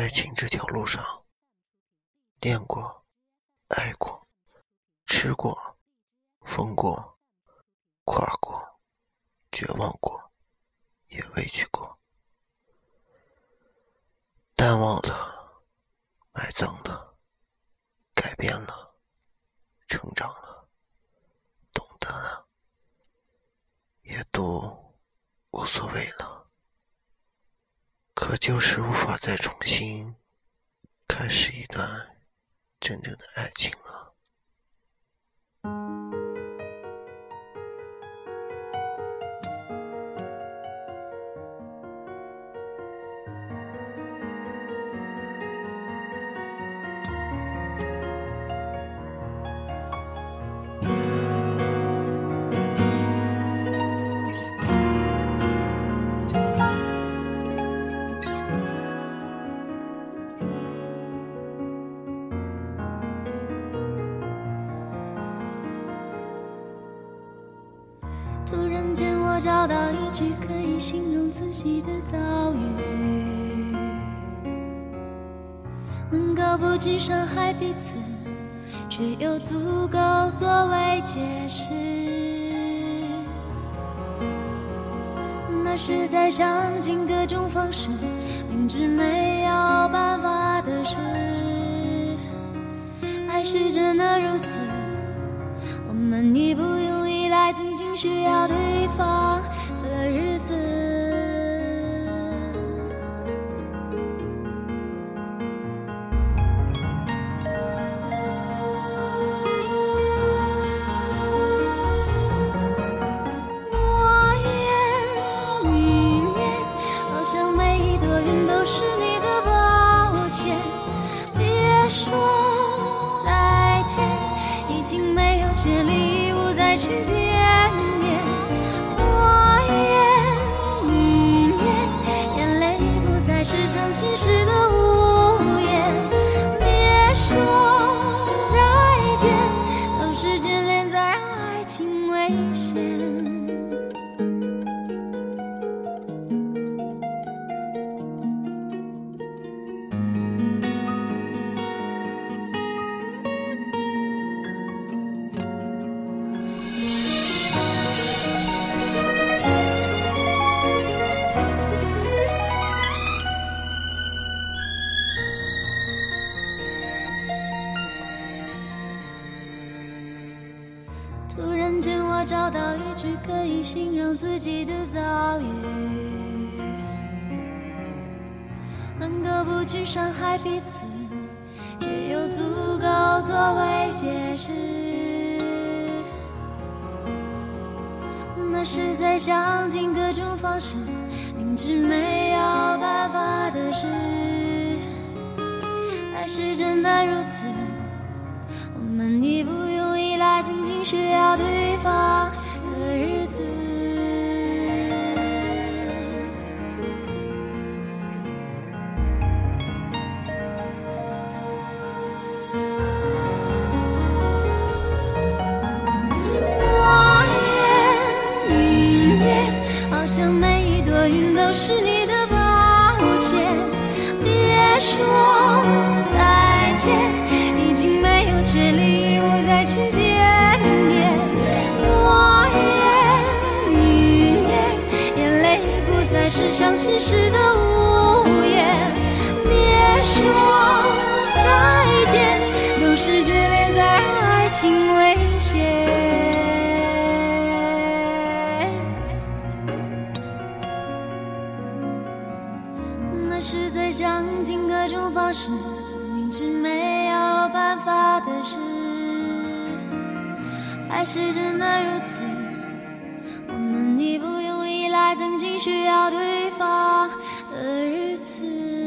爱情这条路上，恋过，爱过，吃过，疯过，跨过，绝望过，也委屈过，淡忘了，埋葬了，改变了，成长了，懂得了，也都无所谓了。可就是无法再重新开始一段真正的爱情了。找到一句可以形容自己的遭遇，能够不去伤害彼此，却又足够作为解释。那是在想尽各种方式，明知没有办法的事，爱是真的如此，我们已不用依赖，仅仅需要对方的日子。诺言、云烟，好像每一朵云都是你的抱歉。别说再见，已经没有权利义务再去见找到一句可以形容自己的遭遇，能够不去伤害彼此，也有足够作为解释。那是在想尽各种方式，明知没有办法的事，还是真的如此。我们已不用，需要对方的日子。诺言、云烟，好像每一朵云都是你的抱歉。别说再见，已经没有权利我再去是伤心时的无言。别说再见，都是眷恋在爱情危险。那是在想尽各种方式，明知没有办法的事，爱是真的如此。曾经需要对方的日子。